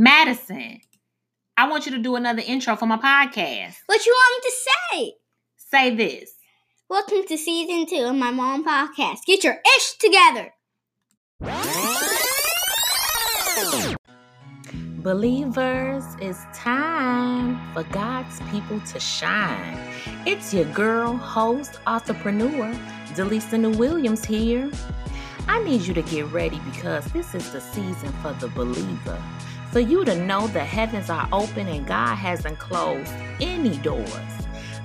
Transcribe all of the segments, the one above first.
Madison, I want you to do another intro for my podcast. What you want me to say? Say this. Welcome to season two of my mom podcast. Get your ish together. Believers, it's time for God's people to shine. It's your girl, host, entrepreneur, DeLisa New Williams here. I need you to get ready because this is the season for the believer. For you to know the heavens are open and God hasn't closed any doors.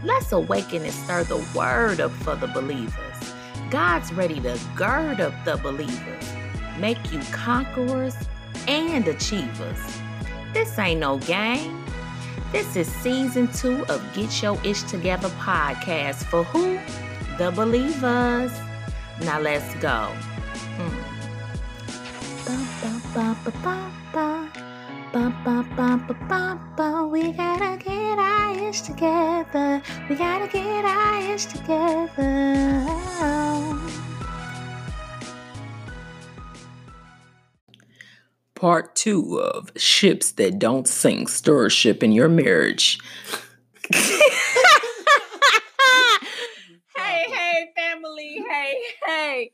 Let's awaken and stir the word up for the believers. God's ready to gird up the believers, make you conquerors and achievers. This ain't no game. This is season two of Get Your Ish Together podcast for who? The believers. Now let's go. Mm. We gotta get our ish together. We gotta get our ish together. Part two of Ships That Don't Sink, Stewardship in Your Marriage. hey, hey, family. Hey, hey.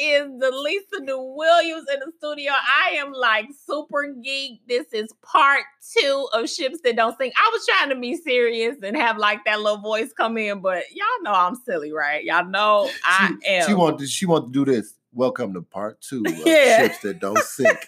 Is DeLisa New Williams in the studio. I am like super geek. This is part two of Ships That Don't Sink. I was trying to be serious and have like that little voice come in, but y'all know I'm silly, right? Y'all know I she, am. She wanted. She wanted to do this. Welcome to part two of Yeah. Ships That Don't Sink.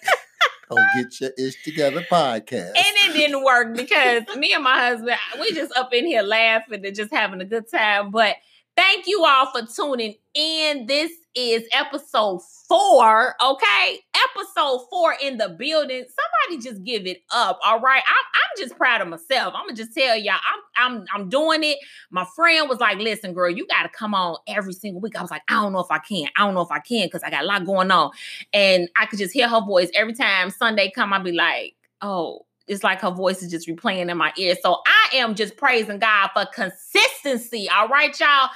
Don't get your ish together podcast. And it didn't work because me and my husband, we just up in here laughing and just having a good time. But thank you all for tuning in. This is episode four, okay? Episode four in the building. Somebody just give it up, all right? I'm, I'm just proud of myself. I'm gonna just tell y'all, I'm I'm I'm doing it. My friend was like, "Listen, girl, you got to come on every single week." I was like, "I don't know if I can. I don't know if I can because I got a lot going on." And I could just hear her voice every time Sunday come. I'd be like, "Oh." It's like her voice is just replaying in my ear. So I am just praising God for consistency. All right, y'all.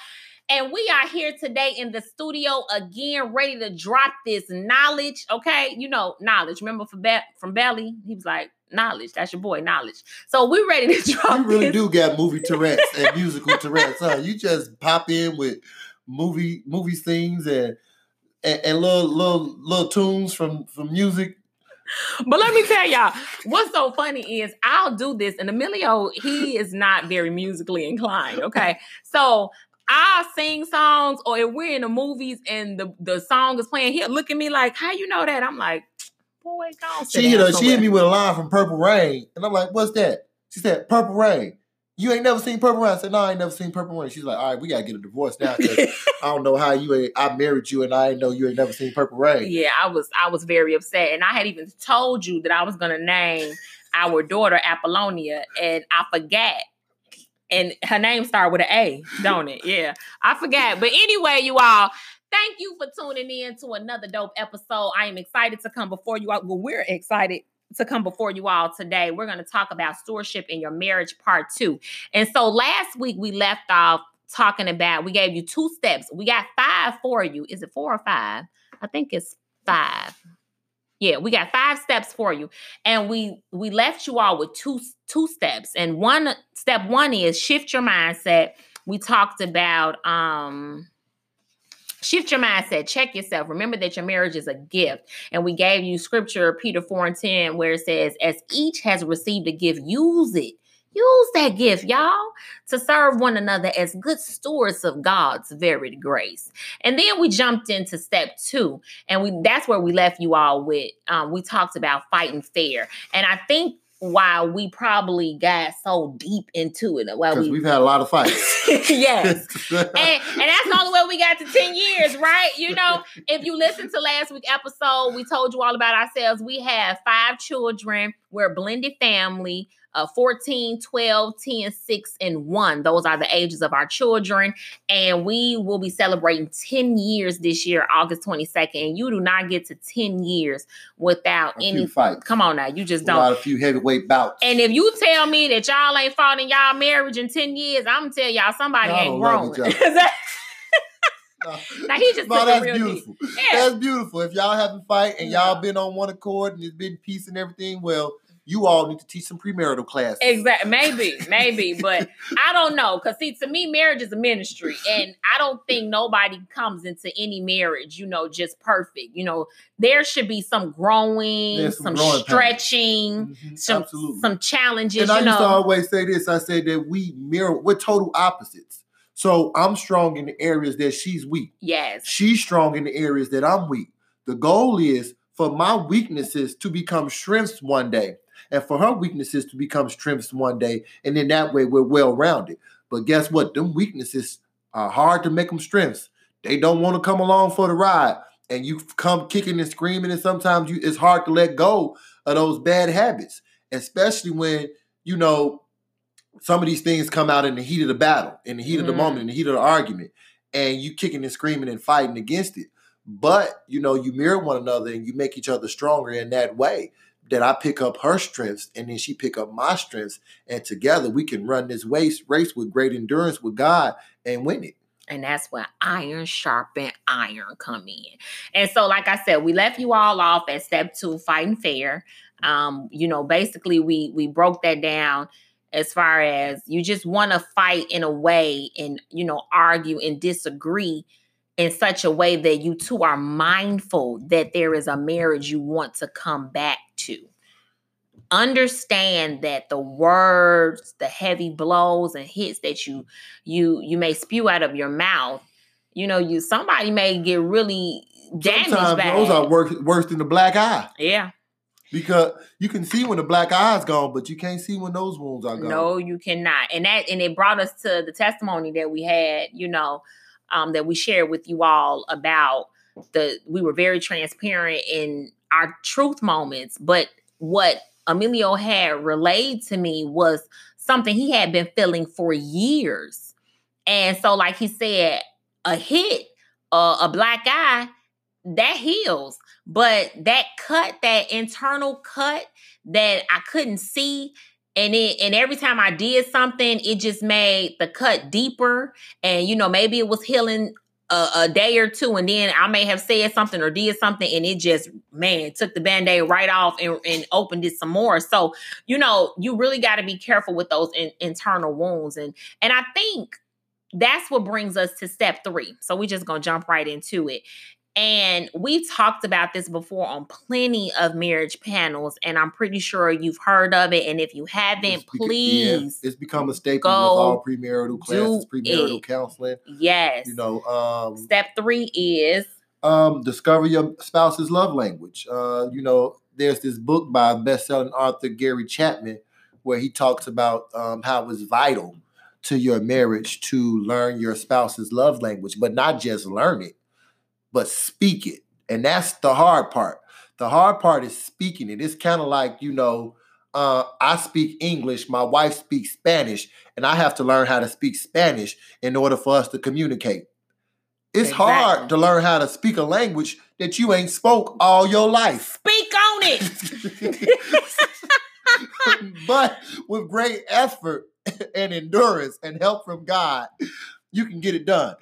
And we are here today in the studio again, ready to drop this knowledge. Okay, you know knowledge. Remember from Be- from Belly, he was like, "Knowledge." That's your boy, knowledge. So we're ready to drop. you really this. do got movie Tourette's and musical Tourette's, huh? You just pop in with movie movie scenes and and, and little little little tunes from from music. But let me tell y'all, what's so funny is I'll do this, and Emilio, he is not very musically inclined. Okay, so I'll sing songs, or if we're in the movies and the, the song is playing, he'll look at me like, "How you know that?" I'm like, "Boy, go She hit her, she hit me with a line from Purple Rain, and I'm like, "What's that?" She said, "Purple Rain." You ain't never seen Purple Rain? I said, "No, I ain't never seen Purple Rain." She's like, "All right, we gotta get a divorce now. I don't know how you ain't. I married you, and I ain't know you ain't never seen Purple Rain. Yeah, I was I was very upset, and I had even told you that I was gonna name our daughter Apollonia, and I forgot. And her name started with an A, don't it? Yeah, I forgot. But anyway, you all, thank you for tuning in to another dope episode. I am excited to come before you all. Well, we're excited to come before you all today. We're going to talk about stewardship in your marriage, part two. And so last week we left off talking about, we gave you two steps. We got five for you. Is it four or five? I think it's five. Yeah, we got five steps for you. And we we left you all with two two steps. And one step one is shift your mindset. We talked about um shift your mindset, check yourself. Remember that your marriage is a gift. And we gave you scripture, Peter 4 and 10, where it says, As each has received a gift, use it. Use that gift, y'all, to serve one another as good stewards of God's varied grace. And then we jumped into step two, and we that's where we left you all with. Um, we talked about fighting fair, and I think while we probably got so deep into it, while we we've had a lot of fights. yes, and, and that's the only way we got to 10 years, right? You know, if you listen to last week's episode, we told you all about ourselves. We have five children. We're a blended family. Uh, 14, 12, 10, 6, and 1. Those are the ages of our children. And we will be celebrating 10 years this year, August 22nd. And you do not get to 10 years without A any. fights. Come on now, you just a don't. of few heavyweight bouts. And if you tell me that y'all ain't fought in y'all marriage in 10 years, I'm gonna tell y'all somebody Y'all ain't grown. Now he just no, that's beautiful. Yeah. That's beautiful. If y'all haven't fight and y'all been on one accord and it's been peace and everything, well, you all need to teach some premarital classes. Exactly. Maybe, maybe, but I don't know. Cause see, to me, marriage is a ministry, and I don't think nobody comes into any marriage, you know, just perfect. You know, there should be some growing, There's some some, growing stretching, Mhm, some Absolutely. some challenges. and I you used to always say this. I said that we mirror. We're total opposites. So I'm strong in the areas that she's weak. yes, She's strong in the areas that I'm weak. The goal is for my weaknesses to become strengths one day, and for her weaknesses to become strengths one day, and then that way we're well rounded. But guess what? Them weaknesses are hard to make them strengths. They don't want to come along for the ride, and you come kicking and screaming, and sometimes you it's hard to let go of those bad habits, especially when you know some of these things come out in the heat of the battle, in the heat of the moment, in the mm-hmm. heat of the argument, and you kicking and screaming and fighting against it. But you know, you mirror one another and you make each other stronger in that way. That I pick up her strengths and then she pick up my strengths, and together we can run this race race with great endurance with God and win it. and that's where iron sharpen iron come in. And so, like I said, we left you all off at step two, fighting fair. Um, you know, basically we we broke that down as far as you just want to fight in a way and you know argue and disagree in such a way that you two are mindful that there is a marriage you want to come back understand that the words the heavy blows and hits that you you you may spew out of your mouth you know you somebody may get really damaged Sometimes by those are worse, worse than the black eye yeah because you can see when the black eye's gone, but you can't see when those wounds are gone. No, you cannot. And that and it brought us to the testimony that we had, you know, um, that we shared with you all about the we were very transparent in our truth moments, but what Emilio had relayed to me was something he had been feeling for years. And so, like he said, a hit, uh, a black eye, that heals. But that cut, that internal cut that I couldn't see, and it and every time I did something, it just made the cut deeper. And you know, maybe it was healing a, a day or two, and then I may have said something or did something, and it just man took the band-aid right off and, and opened it some more. So you know, you really got to be careful with those in, internal wounds, and and I think that's what brings us to step three. So we just gonna jump right into it. And we've talked about this before on plenty of marriage panels, and I'm pretty sure you've heard of it. And if you haven't, beca- please, yeah, it's become a staple with all premarital classes, premarital it. counseling. yes. You know, um, Step three is um, discover your spouse's love language. Uh, you know, there's this book by best-selling author Gary Chapman where he talks about um, how it's vital to your marriage to learn your spouse's love language, but not just learn it, but speak it. And that's the hard part. The hard part is speaking it. It's kind of like, you know, uh, I speak English, my wife speaks Spanish, and I have to learn how to speak Spanish in order for us to communicate. It's hard to learn how to speak a language that you ain't spoke all your life. speak on it. but with great effort and endurance and help from God, you can get it done.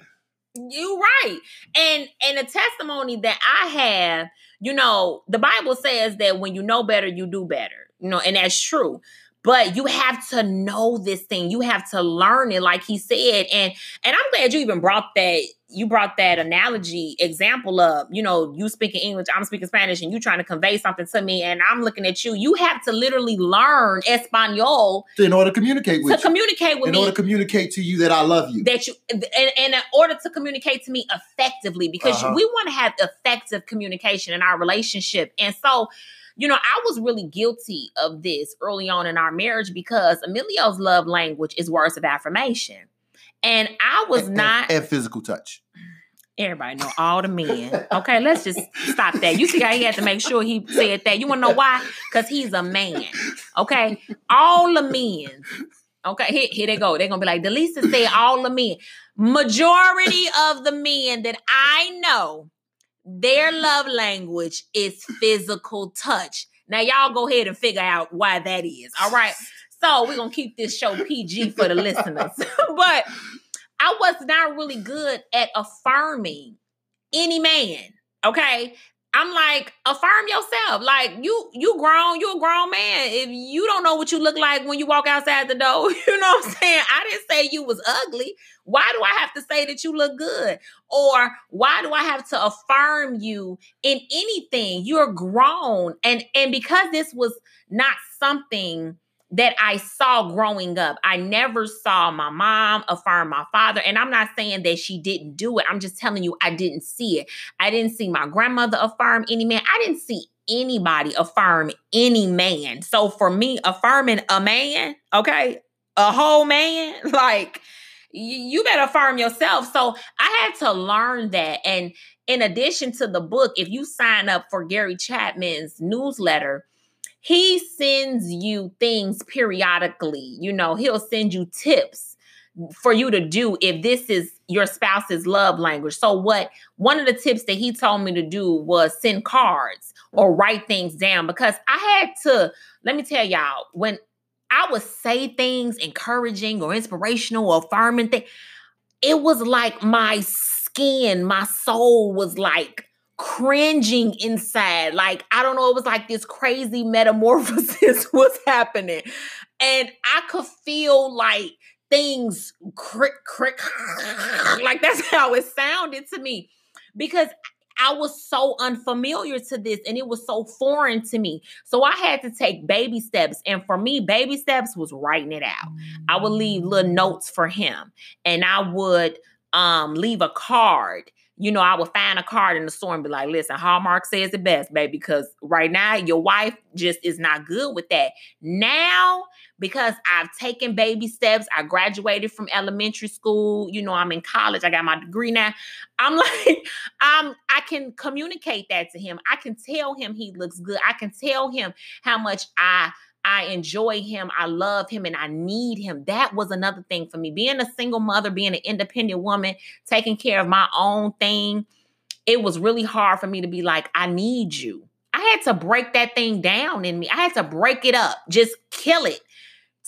You right. And and a testimony that I have, you know, the Bible says that when you know better, you do better. You know, and that's true. But you have to know this thing. You have to learn it, like he said. And and I'm glad you even brought that. You brought that analogy example up. You know, you speaking English, I'm speaking Spanish, and you trying to convey something to me, and I'm looking at you. You have to literally learn Espanol In order to communicate to with you. communicate with In me order to communicate to you that I love you. that you and, and in order to communicate to me effectively because Uh-huh. we want to have effective communication in our relationship and so you know i was really guilty of this early on in our marriage because emilio's love language is words of affirmation. And i was And- and- not and physical touch. everybody know all the men. Okay let's just stop that. You see how he had to make sure he said that. You want to know why? Because he's a man. Okay? All the men. Okay here, here they go. They're gonna be like delisa said all the men. Majority of the men that i know their love language is physical touch now y'all go ahead and figure out why that is all right so we're gonna keep this show pg for the listeners but I was not really good at affirming any man. Okay. I'm like, affirm yourself. Like you, you grown, you a grown man. If you don't know what you look like when you walk outside the door, you know what I'm saying? I didn't say you was ugly. Why do I have to say that you look good? Or why do I have to affirm you in anything? You're grown. And and because this was not something that I saw growing up. I never saw my mom affirm my father. And I'm not saying that she didn't do it. I'm just telling you, I didn't see it. I didn't see my grandmother affirm any man. I didn't see anybody affirm any man. So for me, affirming a man, okay, a whole man, like, you better affirm yourself. So I had to learn that. And in addition to the book, if you sign up for Gary Chapman's newsletter, he sends you things periodically. You know, he'll send you tips for you to do if this is your spouse's love language. So what one of the tips that he told me to do was send cards or write things down because I had to let me tell y'all when I would say things encouraging or inspirational or affirming things, it was like my skin, my soul was like cringing inside. Like, I don't know, it was like this crazy metamorphosis was happening. And I could feel like things crick, crick, like that's how it sounded to me because I was so unfamiliar to this and it was so foreign to me. So I had to take baby steps. And for me, baby steps was writing it out. I would leave little notes for him and I would um, leave a card you know, I would find a card in the store and be like, listen, Hallmark says it best, baby, because right now your wife just is not good with that. Now, because I've taken baby steps, I graduated from elementary school, you know, I'm in college, I got my degree now. I'm like, I'm I can communicate that to him. I can tell him he looks good. I can tell him how much I I enjoy him, I love him, and I need him. That was another thing for me. Being a single mother, being an independent woman, taking care of my own thing, it was really hard for me to be like, I need you. I had to break that thing down in me. I had to break it up, just kill it.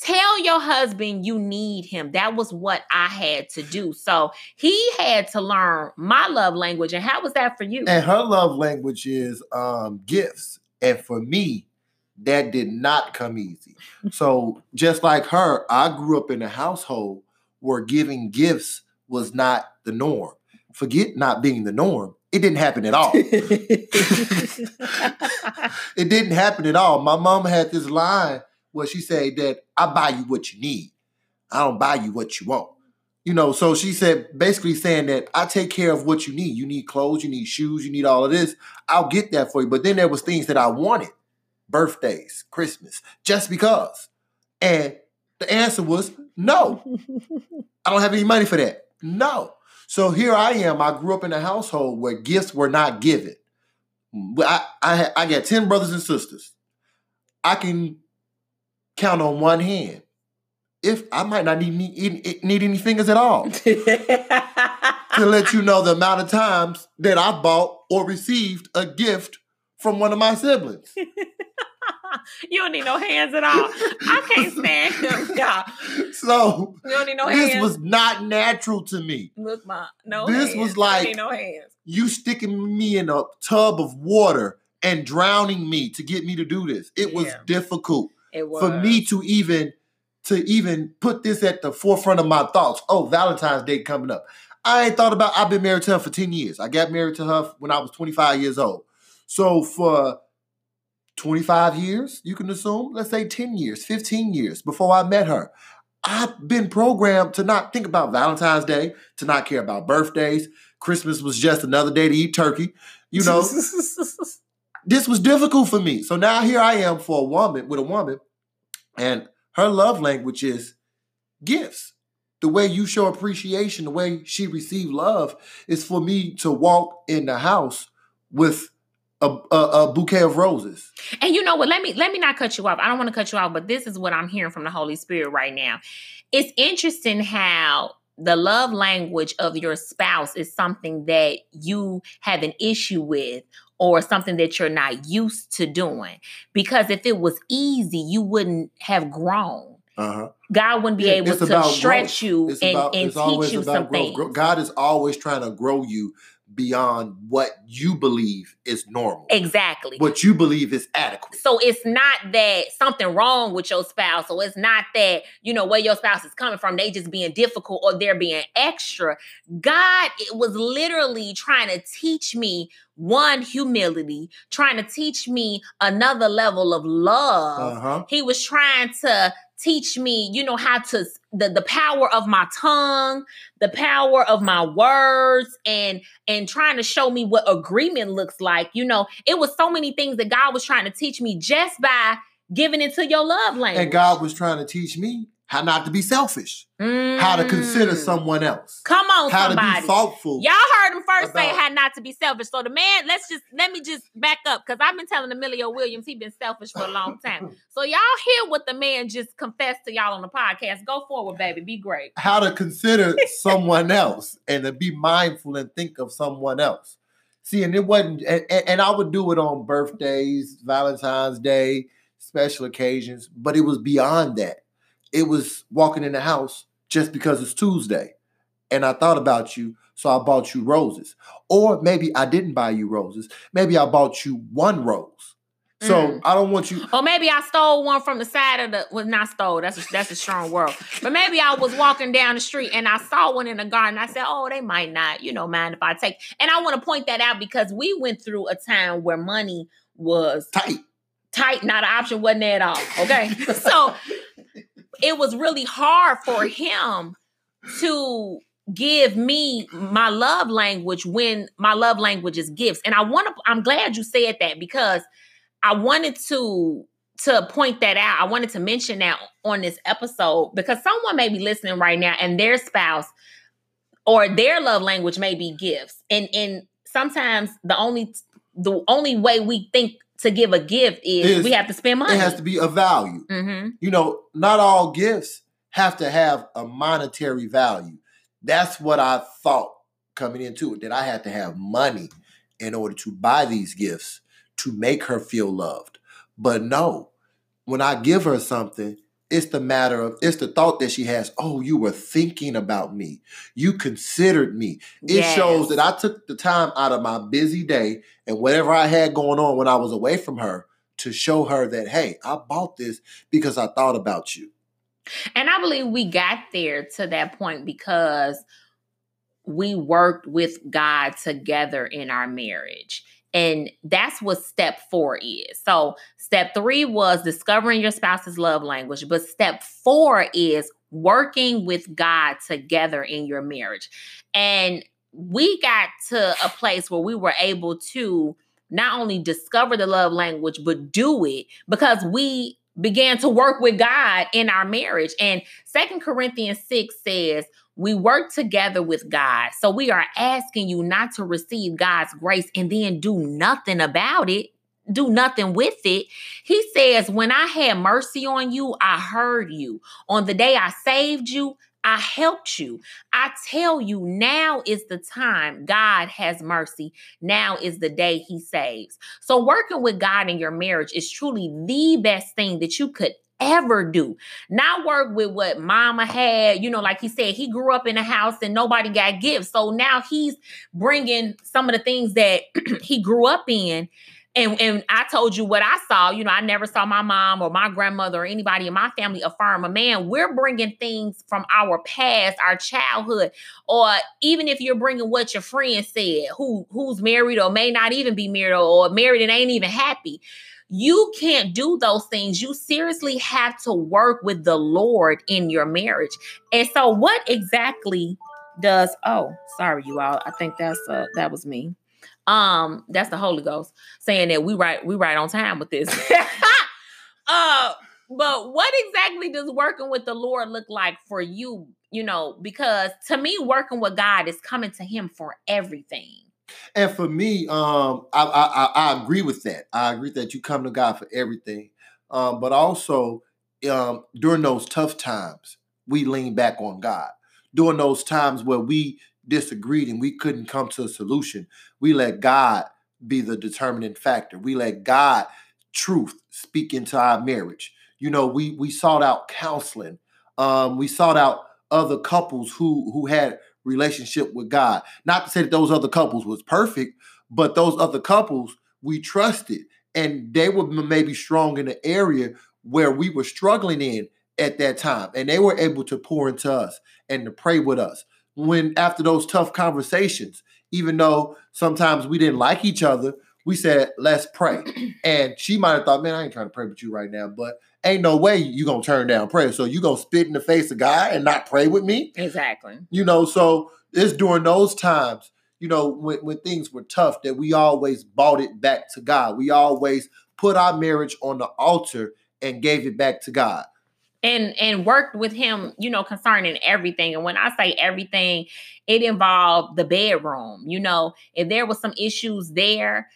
Tell your husband you need him. That was what I had to do. So he had to learn my love language. And how was that for you? And her love language is um, gifts. And for me, that did not come easy. So just like her, I grew up in a household where giving gifts was not the norm. Forget not being the norm. It didn't happen at all. it didn't happen at all. My mom had this line where she said that I buy you what you need. I don't buy you what you want. You know, so she said basically saying that I take care of what you need. You need clothes, you need shoes, you need all of this. I'll get that for you. But then there was things that I wanted birthdays, Christmas, just because? And the answer was no. I don't have any money for that. No. So here I am. I grew up in a household where gifts were not given. I, I, I got 10 brothers and sisters. I can count on one hand. If I might not need, need, need any fingers at all to let you know the amount of times that I bought or received a gift from one of my siblings. you don't need no hands at all. I can't stand him, y'all. So you don't need no this hands. was not natural to me. Look, my no. This hands. was like you no hands. You sticking me in a tub of water and drowning me to get me to do this. It was Yeah. difficult It was for me to even to even put this at the forefront of my thoughts. Oh, Valentine's Day coming up. I ain't thought about. I've been married to her for ten years. I got married to her when I was twenty five years old. So for 25 years, you can assume, let's say 10 years, 15 years before I met her. I've been programmed to not think about Valentine's Day, to not care about birthdays. Christmas was just another day to eat turkey. You know, this was difficult for me. So now here I am for a woman with a woman, and her love language is gifts. The way you show appreciation, the way she received love, is for me to walk in the house with a, a, a bouquet of roses. And you know what? Let me let me not cut you off. I don't want to cut you off, but this is what I'm hearing from the Holy Spirit right now. It's interesting how the love language of your spouse is something that you have an issue with or something that you're not used to doing. Because if it was easy, you wouldn't have grown. Uh-huh. God wouldn't be Yeah, able to stretch growth. you It's and, about and it's teach always you about some growth. things. God is always trying to grow you beyond what you believe is normal. Exactly. What you believe is adequate. So it's not that something wrong with your spouse, or it's not that, you know, where your spouse is coming from, they just being difficult or they're being extra. God it was literally trying to teach me one humility, trying to teach me another level of love. Uh-huh. He was trying to teach me, you know, how to the, the power of my tongue, the power of my words, and and trying to show me what agreement looks like. You know, it was so many things that God was trying to teach me just by giving into your love language. And God was trying to teach me how not to be selfish, how to consider Mm. someone else, Come on, how somebody. to be thoughtful. Y'all heard him first say how not to be selfish. So the man, let's just let me just back up because I've been telling Emilio Williams he been selfish for a long time. So y'all hear what the man just confessed to y'all on the podcast. Go forward, baby. Be great. how to consider someone else and to be mindful and think of someone else. See, and it wasn't, and and I would do it on birthdays, Valentine's Day, special occasions, but it was beyond that. It was walking in the house just because it's Tuesday and I thought about you, so I bought you roses. Or maybe I didn't buy you roses. Maybe I bought you one rose. So Mm. I don't want you. Or maybe I stole one from the side of the well, not stole. That's a, that's a strong word. But maybe I was walking down the street and I saw one in the garden. I said, "Oh, they might not, you know, mind if I take." And I want to point that out because we went through a time where money was Tight. tight, not an option, wasn't there at all. Okay, so it was really hard for him to give me my love language when my love language is gifts. And I want to I'm glad you said that because I wanted to to point that out. I wanted to mention that on this episode because someone may be listening right now and their spouse or their love language may be gifts. And and sometimes the only the only way we think to give a gift is, Is- we have to spend money. It has to be a value. hmm you know, not all gifts have to have a monetary value. That's what I thought coming into it, that I had to have money in order to buy these gifts to make her feel loved. But no, when I give her something, it's the matter of, it's the thought that she has, oh, you were thinking about me. You considered me. It shows that I took the time out of my busy day and whatever I had going on when I was away from her to show her that, hey, I bought this because I thought about you. And I believe we got there to that point because we worked with God together in our marriage. And that's what step four is. So, step three was discovering your spouse's love language. But step four is working with God together in your marriage. And we got to a place where we were able to not only discover the love language, but do it because we began to work with God in our marriage. And Second Corinthians 6 says, we work together with God. So we are asking you not to receive God's grace and then do nothing about it, do nothing with it. He says, When I had mercy on you, I heard you. On the day I saved you, I helped you. I tell you, now is the time God has mercy. Now is the day He saves. So, working with God in your marriage is truly the best thing that you could ever do. Not work with what mama had. You know, like he said, he grew up in a house and nobody got gifts. So now he's bringing some of the things that he grew up in. And, and I told you what I saw. You know, I never saw my mom or my grandmother or anybody in my family affirm a man. We're bringing things from our past, our childhood, or even if you're bringing what your friend said, who who's married or may not even be married or, or married and ain't even happy. You can't do those things. You seriously have to work with the Lord in your marriage. And so, what exactly does? Oh, sorry, you all. I think that's uh, that was me. Um, that's the Holy Ghost saying that we right we right on time with this. uh, but what exactly does working with the Lord look like for you? You know, because to me, working with God is coming to Him for everything. And for me, um, I, I I- agree with that. I agree that you come to God for everything, um, but also um, during those tough times, we lean back on God. During those times where we disagreed and we couldn't come to a solution, we let God be the determining factor. We let God truth speak into our marriage. You know, we we sought out counseling. Um, we sought out other couples who who had relationship with God. Not to say that those other couples was perfect, but those other couples we trusted. And they were maybe strong in the area where we were struggling in at that time and they were able to pour into us and to pray with us. When after those tough conversations even though sometimes we didn't like each other we said let's pray. And she might have thought man i ain't trying to pray with you right now but ain't no way you gonna turn down prayer. So you gonna spit in the face of god and not pray with me? Exactly. you know so it's during those times you know when, when things were tough that we always bought it back to god. We always put our marriage on the altar and gave it back to god. And and worked with him you know concerning everything. And when i say everything it involved the bedroom you know. If there was some issues there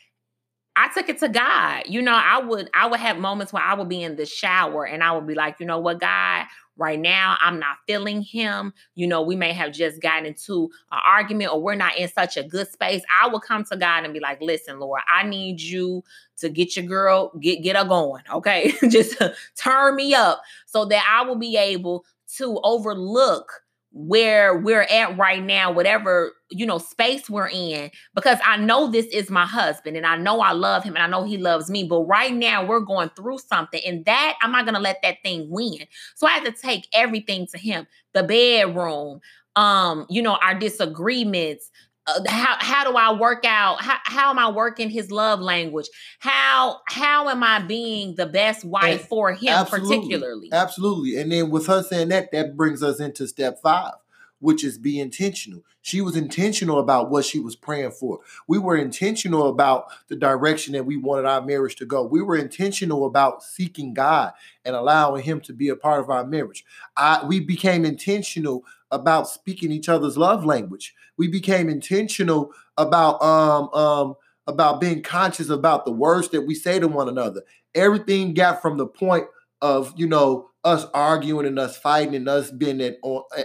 i took it to god. You know i would i would have moments where i would be in the shower and i would be like you know what god? Right now i'm not feeling him. You know we may have just gotten into an argument or we're not in such a good space. I would come to god and be like listen lord i need you to get your girl get get her going okay? Just turn me up so that i will be able to overlook where we're at right now whatever you know space we're in because i know this is my husband and i know i love him and i know he loves me but right now we're going through something and that i'm not going to let that thing win. So i had to take everything to him. The bedroom um you know our disagreements Uh, how how do I work out? How how am I working his love language? How how am I being the best wife And for him absolutely, particularly? Absolutely. And then with her saying that, that brings us into step five, which is be intentional. She was intentional about what she was praying for. We were intentional about the direction that we wanted our marriage to go. We were intentional about seeking God and allowing Him to be a part of our marriage. I, we became intentional about speaking each other's love language. We became intentional about um um about being conscious about the words that we say to one another. Everything got from the point of you know us arguing and us fighting and us being in,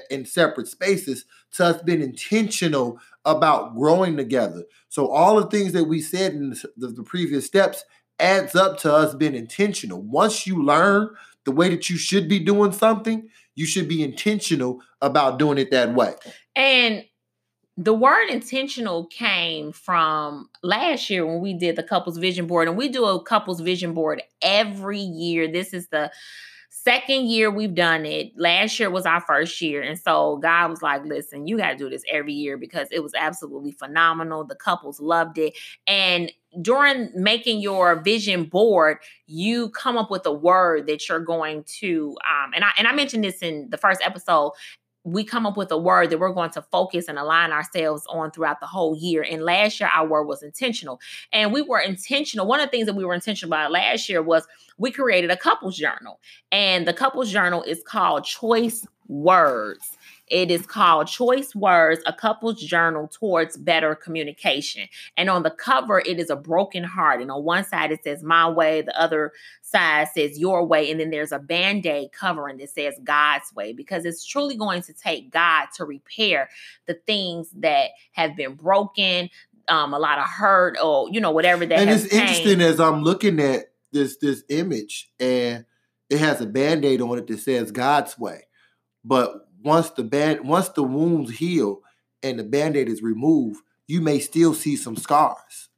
in separate spaces to us being intentional about growing together. So all the things that we said in the, the, the previous steps adds up to us being intentional. Once you learn the way that you should be doing something, you should be intentional about doing it that way. And the word intentional came from last year when we did the couples vision board, and we do a couples vision board every year. This is the second year we've done it. Last year was our first year. And so God was like, listen, you got to do this every year because it was absolutely phenomenal. The couples loved it. And during making your vision board, you come up with a word that you're going to um and I and I mentioned this in the first episode we come up with a word that we're going to focus and align ourselves on throughout the whole year. And last year, our word was intentional. And we were intentional. One of the things that we were intentional about last year was we created a couples journal. And the couples journal is called Choice Words. It is called Choice Words, a couple's journal towards better communication. And on the cover, it is a broken heart. And on one side, it says my way, the other side says your way. And then there's a band aid covering that says God's way, because it's truly going to take God to repair the things that have been broken, um, a lot of hurt, or, you know, whatever that and it's interesting as I'm looking at this this image and it has a band-aid on it that says God's way. But once the band once the wounds heal and the band-aid is removed, you may still see some scars.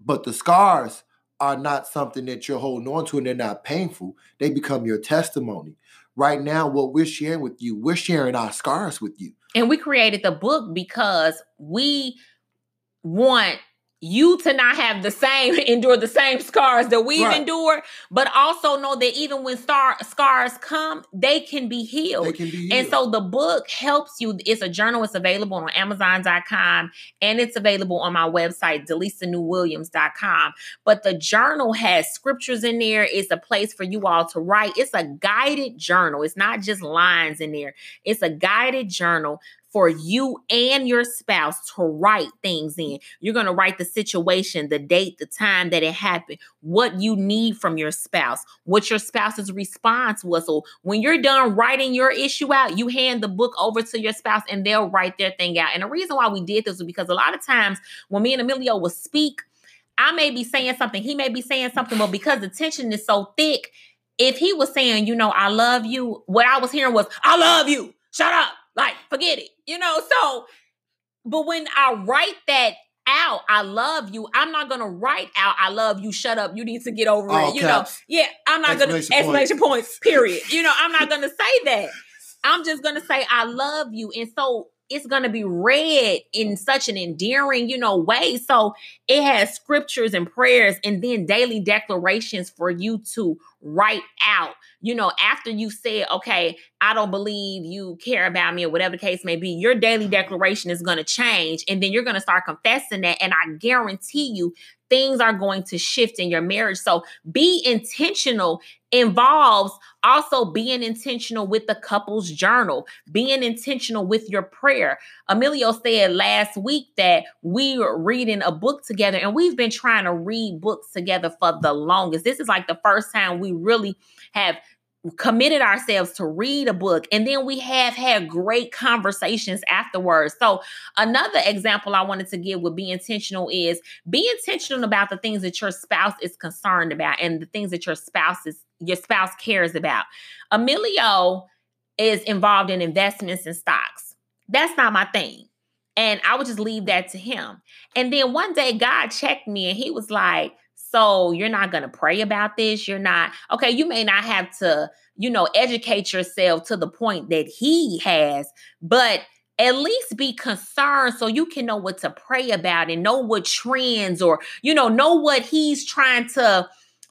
But the scars are not something that you're holding on to and they're not painful. They become your testimony. Right now, what we're sharing with you, we're sharing our scars with you. And we created the book because we want you to not have the same endure the same scars that we've Right. endured, but also know that even when star, scars come, they can be healed. They can be healed. And so the book helps you. It's a journal. It's available on Amazon.com and it's available on my website, DelisaNewWilliams.com. But the journal has scriptures in there. It's a place for you all to write. It's a guided journal. It's not just lines in there. It's a guided journal for you and your spouse to write things in. You're going to write the situation, the date, the time that it happened, what you need from your spouse, what your spouse's response was. So when you're done writing your issue out, you hand the book over to your spouse and they'll write their thing out. And the reason why we did this was because a lot of times when me and Emilio will speak, I may be saying something, he may be saying something, but because the tension is so thick, if he was saying, you know, I love you, what I was hearing was, I love you. Shut up. Like, forget it. You know, so, but when I write that out, I love you, I'm not gonna write out, I love you, shut up, you need to get over All it. You caps. know, yeah, I'm not gonna point. exclamation points, period. You know, I'm not gonna say that. I'm just gonna say I love you. And so it's gonna be read in such an endearing, you know, way. So it has scriptures and prayers and then daily declarations for you to write out. You know, after you said, okay, I don't believe you care about me or whatever the case may be, your daily declaration is going to change. And then you're going to start confessing that. And I guarantee you, things are going to shift in your marriage. So be intentional involves also being intentional with the couple's journal, being intentional with your prayer. Emilio said last week that we were reading a book together and we've been trying to read books together for the longest. This is like the first time we really have committed ourselves to read a book and then we have had great conversations afterwards. So another example I wanted to give would be intentional is be intentional about the things that your spouse is concerned about and the things that your spouse is your spouse cares about. Emilio is involved in investments and stocks. That's not my thing. And I would just leave that to him. And then one day God checked me and he was like, so you're not going to pray about this. You're not, okay, you may not have to, you know, educate yourself to the point that he has, but at least be concerned so you can know what to pray about and know what trends or, you know, know what he's trying to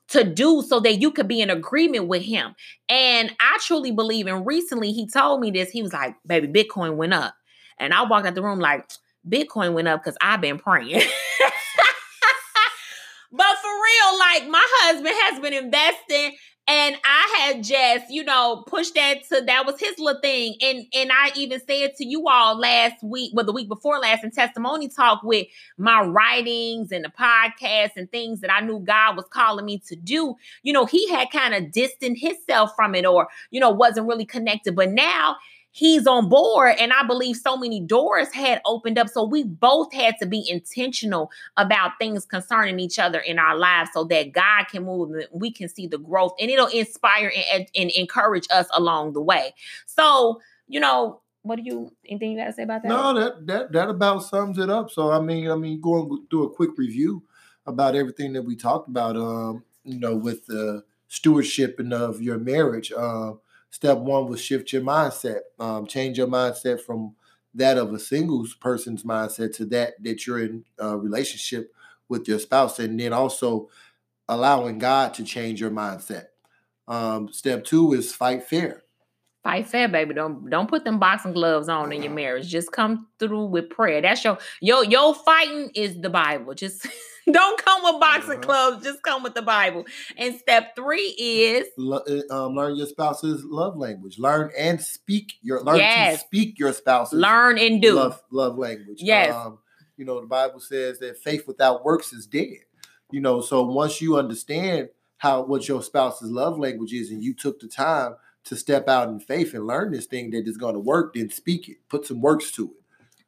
to do so that you could be in agreement with him. And I truly believe, and recently he told me this, he was like, baby, Bitcoin went up. And I walked out the room like, Bitcoin went up because I've been praying. But for real, like my husband has been investing and I had just, you know, pushed that to that was his little thing. And and I even said to you all last week, well, the week before last in testimony talk with my writings and the podcast and things that I knew God was calling me to do. You know, he had kind of distanced himself from it or, you know, wasn't really connected. But now he's on board and i believe so many doors had opened up so we both had to be intentional about things concerning each other in our lives so that god can move and we can see the growth and it'll inspire and, and encourage us along the way so you know what do you anything you got to say about that No, that that that about sums it up. So I mean, I mean, going through a quick review about everything that we talked about. Um, you know, with the stewardship and of your marriage. Um, step one was shift your mindset. Um, change your mindset from that of a single person's mindset to that that you're in a relationship with your spouse, and then also allowing God to change your mindset. Um, step two is fight fair. Fight fair, baby. Don't don't put them boxing gloves on in your marriage. Just come through with prayer. That's your your your fighting is the Bible. Just don't come with boxing Uh-huh. gloves. Just come with the Bible. And step three is uh, um, learn your spouse's love language. Learn and speak your learn to speak your spouse's learn and do. love love language. Yes. Um, you know, the Bible says that faith without works is dead. You know, so once you understand how what your spouse's love language is, and you took the time to step out in faith and learn this thing that is going to work, then speak it. Put some works to it.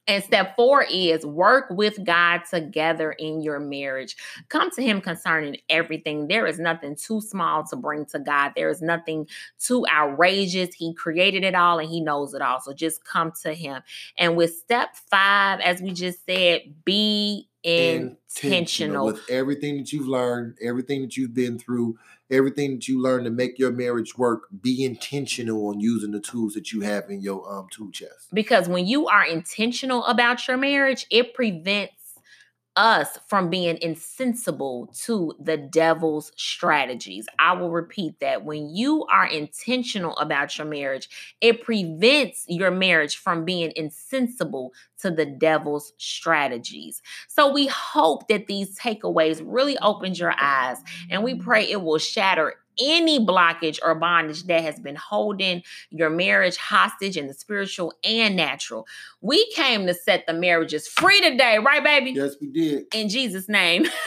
And step four is work with God together in your marriage. Come to Him concerning everything. There is nothing too small to bring to God, there is nothing too outrageous. He created it all and He knows it all. So just come to Him. And with step five, as we just said, be intentional. with everything that you've learned, everything that you've been through, everything that you learned to make your marriage work. Be intentional on using the tools that you have in your um tool chest. because when you are intentional about your marriage, it prevents us from being insensible to the devil's strategies. I will repeat that. When you are intentional about your marriage, it prevents your marriage from being insensible to the devil's strategies. So we hope that these takeaways really opened your eyes and we pray it will shatter any blockage or bondage that has been holding your marriage hostage in the spiritual and natural. We came to set the marriages free today, right, baby? Yes, we did. In Jesus' name.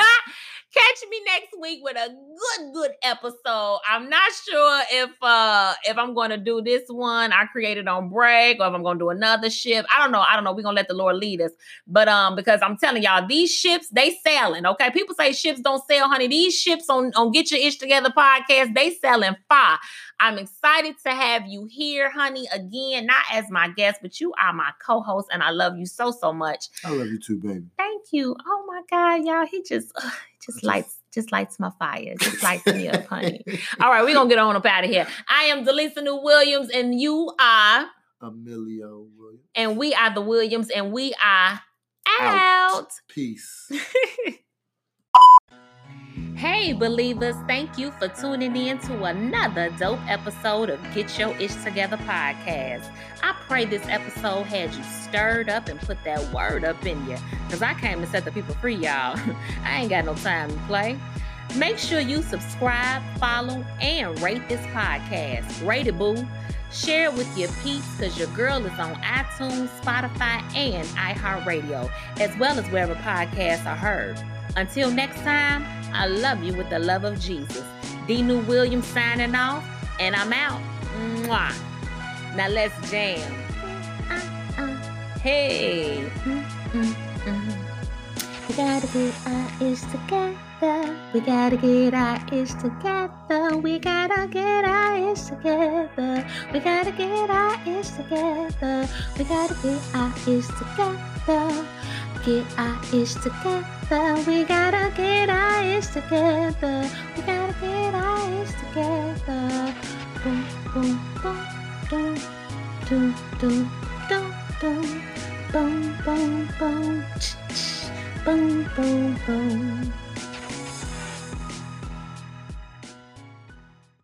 Catch me next week with a good, good episode. I'm not sure if uh if I'm gonna do this one I created on break or if I'm gonna do another ship. I don't know. I don't know. We're gonna let the Lord lead us. But um, because I'm telling y'all, these ships, they sailing. Okay. People say ships don't sail, honey. These ships on, on Get Your Ish Together podcast, they selling fire. I'm excited to have you here, honey, again, not as my guest, but you are my co-host, and I love you so, so much. I love you too, baby. Thank you. Oh my God, y'all. He just uh, just lights just lights my fire. Just lights me up, honey. All right, we're gonna get on up out of here. I am DeLisa New Williams, and you are, Emilio Williams. and we are the Williams, and we are Out. out. Peace. Hey, believers, thank you for tuning in to another dope episode of Get Your Ish Together podcast. I pray this episode had you stirred up and put that word up in you because I came to set the people free, y'all. I ain't got no time to play. Make sure you subscribe, follow, and rate this podcast. Rate it, boo. Share it with your peeps because your girl is on iTunes, Spotify, and iHeartRadio, as well as wherever podcasts are heard. Until next time, I love you with the love of Jesus. D. New Williams signing off, and I'm out. Mwah. Now let's jam. Hey. We gotta get our ish together. We gotta get our ish together. We gotta get our ish together. We gotta get our ish together. We gotta get our ish together. Get our ish together. We gotta get our ish together. We gotta get our ish together. Boom, boom, boom, boom, boom, boom, boom, boom, boom, boom, boom, boom, boom, boom.